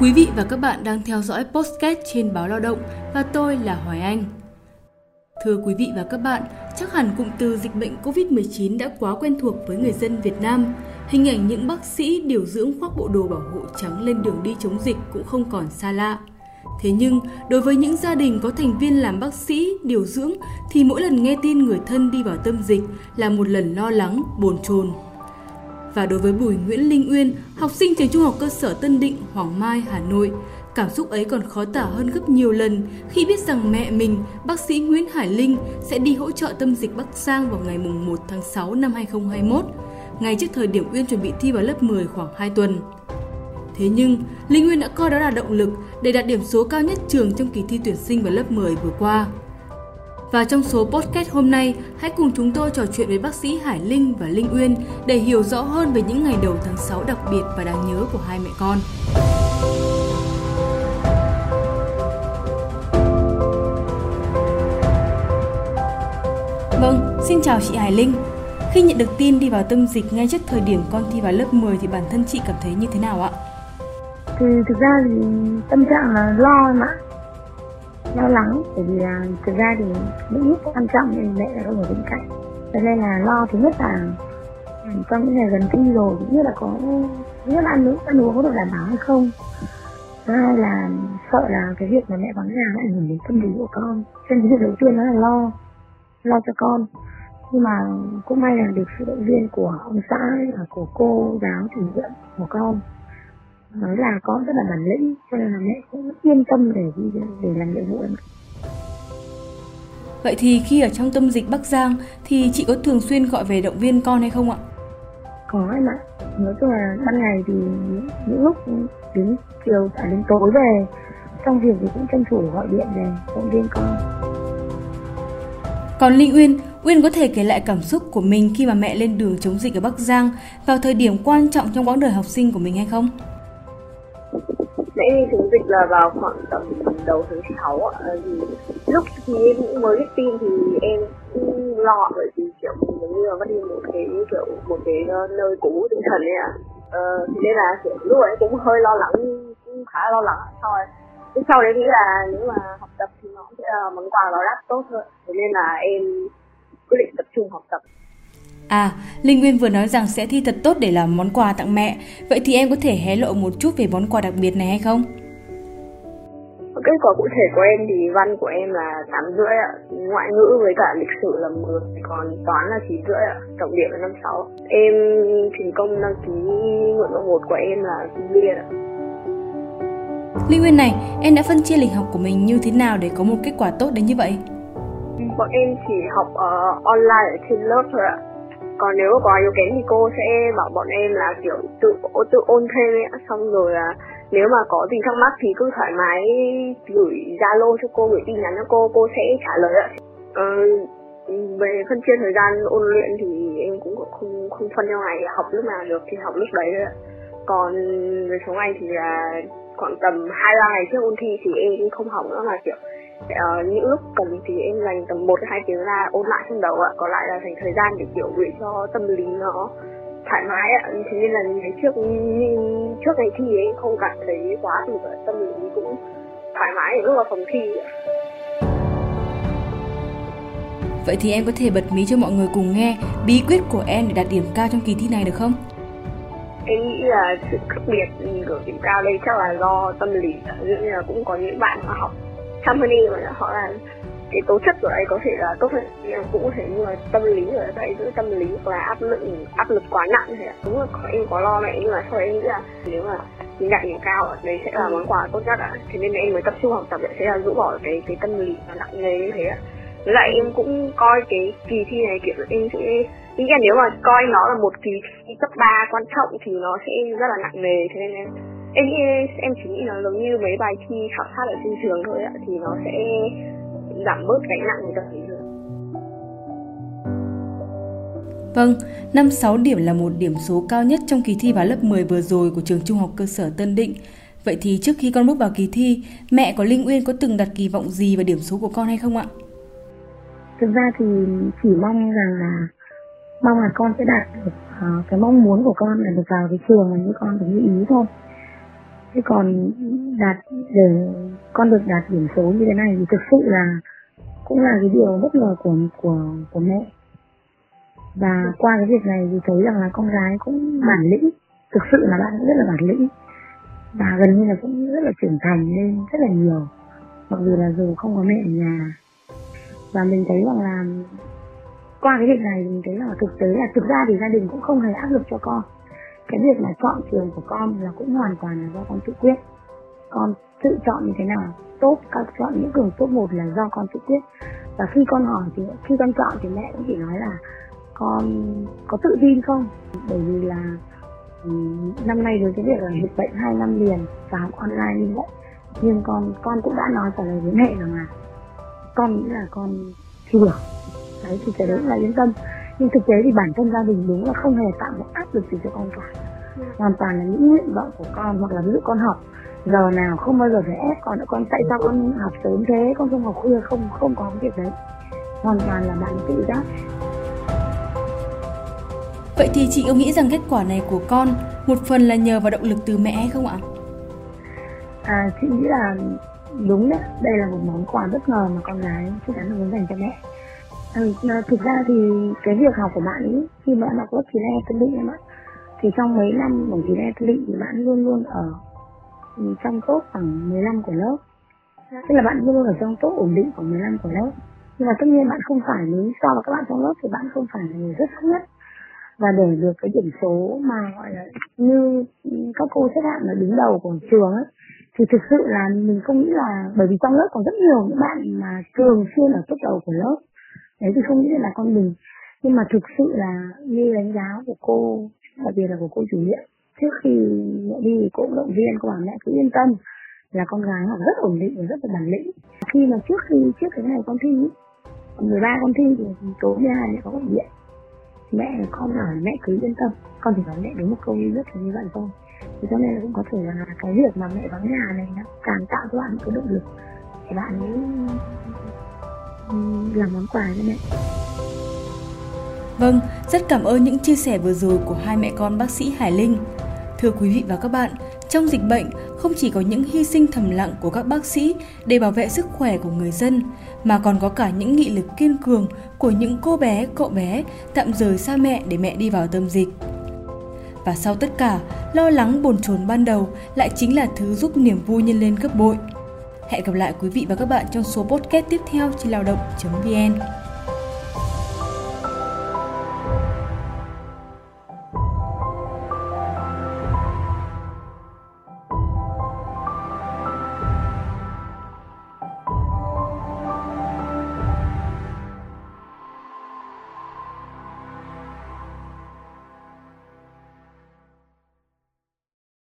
Quý vị và các bạn đang theo dõi podcast trên báo Lao động và tôi là Hoài Anh. Thưa quý vị và các bạn, chắc hẳn cụm từ dịch bệnh COVID-19 đã quá quen thuộc với người dân Việt Nam. Hình ảnh những bác sĩ điều dưỡng khoác bộ đồ bảo hộ trắng lên đường đi chống dịch cũng không còn xa lạ. Thế nhưng, đối với những gia đình có thành viên làm bác sĩ, điều dưỡng thì mỗi lần nghe tin người thân đi vào tâm dịch là một lần lo lắng, bồn chồn. Và đối với Bùi Nguyễn Linh Uyên, học sinh trường Trung học cơ sở Tân Định, Hoàng Mai, Hà Nội, cảm xúc ấy còn khó tả hơn gấp nhiều lần khi biết rằng mẹ mình, bác sĩ Nguyễn Hải Linh sẽ đi hỗ trợ tâm dịch Bắc Giang vào ngày 1 tháng 6 năm 2021, ngay trước thời điểm Uyên chuẩn bị thi vào lớp 10 khoảng 2 tuần. Thế nhưng, Linh Nguyên đã coi đó là động lực để đạt điểm số cao nhất trường trong kỳ thi tuyển sinh vào lớp 10 vừa qua. Và trong số podcast hôm nay, hãy cùng chúng tôi trò chuyện với bác sĩ Hải Linh và Linh Uyên để hiểu rõ hơn về những ngày đầu tháng 6 đặc biệt và đáng nhớ của hai mẹ con. Vâng, xin chào chị Hải Linh. Khi nhận được tin đi vào tâm dịch ngay trước thời điểm con thi vào lớp 10 thì bản thân chị cảm thấy như thế nào ạ? Thì thực ra thì tâm trạng là lo em ạ lo lắng, bởi vì là thực ra thì những lúc quan trọng thì mẹ là không ở bên cạnh. Cho nên là lo thứ nhất là ừ, trong những ngày gần thi rồi cũng như là có, thứ nhất là ăn uống ăn uống có được đảm bảo hay không? Thứ hai là sợ là cái việc mà mẹ vắng nhà nó ảnh hưởng đến tâm lý của con. Cho nên cái việc đầu tiên đó là lo lo cho con. Nhưng mà cũng may là được sự động viên của ông xã và của cô giáo chủ nhiệm của con nói là con rất là bản lĩnh cho nên là mẹ cũng yên tâm để đi để làm nhiệm vụ em Vậy thì khi ở trong tâm dịch Bắc Giang thì chị có thường xuyên gọi về động viên con hay không ạ? Có em ạ. Nói chung là ban ngày thì những lúc đến chiều à đến tối về trong việc thì cũng tranh thủ gọi điện về động viên con. Còn Linh Uyên, Uyên có thể kể lại cảm xúc của mình khi mà mẹ lên đường chống dịch ở Bắc Giang vào thời điểm quan trọng trong quãng đời học sinh của mình hay không? Mẹ đi chống dịch là vào khoảng tầm đầu tháng 6 ạ. Ờ, thì lúc thì em cũng mới biết tin thì em cũng lo bởi vì kiểu giống như là mất đi một cái kiểu một cái ờ, nơi cũ tinh thần ấy ạ. Ờ, thì nên là kiểu lúc ấy cũng hơi lo lắng cũng khá lo lắng thôi thế sau đấy nghĩ là nếu mà học tập thì nó sẽ là món quà nó đắt tốt hơn thế nên là em quyết định tập trung học tập À, Linh Nguyên vừa nói rằng sẽ thi thật tốt để làm món quà tặng mẹ. Vậy thì em có thể hé lộ một chút về món quà đặc biệt này hay không? Kết quả cụ thể của em thì văn của em là 8 rưỡi ạ, ngoại ngữ với cả lịch sử là 10, còn toán là 9 rưỡi ạ, tổng điểm là 56. Em thành công đăng ký nguyện vọng 1 của em là sinh viên ạ. Linh Nguyên này, em đã phân chia lịch học của mình như thế nào để có một kết quả tốt đến như vậy? Bọn em chỉ học uh, online ở trên lớp thôi ạ còn nếu có yếu kém thì cô sẽ bảo bọn em là kiểu tự tự ôn thêm ấy. Xong rồi là nếu mà có gì thắc mắc thì cứ thoải mái gửi zalo cho cô gửi tin nhắn cho cô cô sẽ trả lời ạ. Ờ, về phân chia thời gian ôn luyện thì em cũng không không phân theo ngày. Học lúc nào được thì học lúc đấy ạ. Còn về số ngày thì là khoảng tầm hai ba ngày trước ôn thi thì em cũng không học nữa mà kiểu uh, những lúc cần thì em dành tầm một hai tiếng ra ôn lại trong đầu ạ. Còn lại là dành thời gian để kiểu gửi cho tâm lý nó thoải mái ạ. Thế nên là ngày trước trước ngày thi ấy không cảm thấy quá thì tâm lý cũng thoải mái lúc vào phòng thi ạ. Vậy thì em có thể bật mí cho mọi người cùng nghe bí quyết của em để đạt điểm cao trong kỳ thi này được không? Em nghĩ là sự khác biệt của điểm cao đây chắc là do tâm lý dụ như là cũng có những bạn mà học company mà họ là cái tố chất của đây có thể là tốt hơn cũng có thể nhưng mà tâm lý ở đây giữa tâm lý hoặc là áp lực áp lực quá nặng thì đúng là em có lo mẹ nhưng mà sau đấy nghĩ là nếu mà mình đạt điểm cao đấy sẽ là món quà tốt nhất ạ. Thế nên em mới tập trung học tập sẽ là rũ bỏ cái cái tâm lý nặng nề như thế ạ. Với lại em cũng coi cái kỳ thi này kiểu em sẽ nghĩ là nếu mà coi nó là một kỳ thi cấp 3 quan trọng thì nó sẽ rất là nặng nề thế nên em em nghĩ em chỉ nghĩ nó giống như mấy bài thi khảo sát ở trên trường thôi ạ thì nó sẽ giảm bớt gánh nặng người ta thấy được Vâng, 56 điểm là một điểm số cao nhất trong kỳ thi vào lớp 10 vừa rồi của trường Trung học cơ sở Tân Định. Vậy thì trước khi con bước vào kỳ thi, mẹ của Linh Uyên có từng đặt kỳ vọng gì vào điểm số của con hay không ạ? Thực ra thì chỉ mong rằng là mong là con sẽ đạt được uh, cái mong muốn của con là được vào cái trường mà như con được như ý thôi thế còn đạt để con được đạt điểm số như thế này thì thực sự là cũng là cái điều bất ngờ của của của mẹ. Và qua cái việc này thì thấy rằng là con gái cũng bản lĩnh, thực sự là bạn rất là bản lĩnh. Và gần như là cũng rất là trưởng thành lên rất là nhiều, mặc dù là dù không có mẹ ở nhà. Và mình thấy rằng là qua cái việc này mình thấy là thực tế là thực ra thì gia đình cũng không hề áp lực cho con cái việc mà chọn trường của con là cũng hoàn toàn là do con tự quyết. Con tự chọn như thế nào tốt các chọn những trường tốt một là do con tự quyết. Và khi con hỏi thì, khi con chọn thì mẹ cũng chỉ nói là con có tự tin không? Bởi vì là ừ, năm nay với cái việc là dịch bệnh hai năm liền và học online như vậy. Nhưng con con cũng đã nói trả lời với mẹ rằng là con nghĩ là con thi được đấy, thì cái đấy là yên tâm nhưng thực tế thì bản thân gia đình đúng là không hề tạo một áp lực gì cho con cả hoàn toàn là những nguyện vọng của con hoặc là ví dụ con học giờ nào không bao giờ phải ép con con tại sao con học sớm thế con không học khuya không không có cái việc đấy hoàn toàn là bạn tự giác Vậy thì chị có nghĩ rằng kết quả này của con một phần là nhờ vào động lực từ mẹ hay không ạ? À, chị nghĩ là đúng đấy, đây là một món quà bất ngờ mà con gái chắc chắn là muốn dành cho mẹ. Ừ, thực ra thì cái việc học của bạn ấy khi mà bạn học lớp 9 E tân định em ạ thì trong mấy năm của 9 E tân định thì bạn luôn luôn ở trong top khoảng 15 của lớp. Tức là bạn luôn luôn ở trong top ổn định của 15 của lớp. Nhưng mà tất nhiên bạn không phải nếu so với các bạn trong lớp thì bạn không phải là người rất thấp nhất. Và để được cái điểm số mà gọi là như các cô xếp hạng là đứng đầu của trường ấy thì thực sự là mình không nghĩ là bởi vì trong lớp còn rất nhiều những bạn mà thường xuyên ở top đầu của lớp đấy thì không nghĩ là con mình. Nhưng mà thực sự là như đánh giá của cô, đặc biệt là của cô chủ nhiệm, trước khi mẹ đi cô cũng động viên, cô bảo mẹ cứ yên tâm là con gái học rất ổn định và rất là bản lĩnh. Khi mà trước khi, trước cái ngày con thi 13 con thi thì tối ra mẹ có gọi điện. Mẹ con hỏi mẹ cứ yên tâm. Con chỉ nói mẹ đúng một câu rất là như vậy thôi. Thế cho nên là cũng có thể là cái việc mà mẹ vắng nhà này nó càng tạo cho bạn một cái động lực để bạn ấy làm món quà cho mẹ Vâng, rất cảm ơn những chia sẻ vừa rồi của hai mẹ con bác sĩ Hải Linh. Thưa quý vị và các bạn, trong dịch bệnh không chỉ có những hy sinh thầm lặng của các bác sĩ để bảo vệ sức khỏe của người dân, mà còn có cả những nghị lực kiên cường của những cô bé, cậu bé tạm rời xa mẹ để mẹ đi vào tâm dịch. Và sau tất cả, lo lắng bồn chồn ban đầu lại chính là thứ giúp niềm vui nhân lên gấp bội. Hẹn gặp lại quý vị và các bạn trong số podcast tiếp theo trên lao động.vn.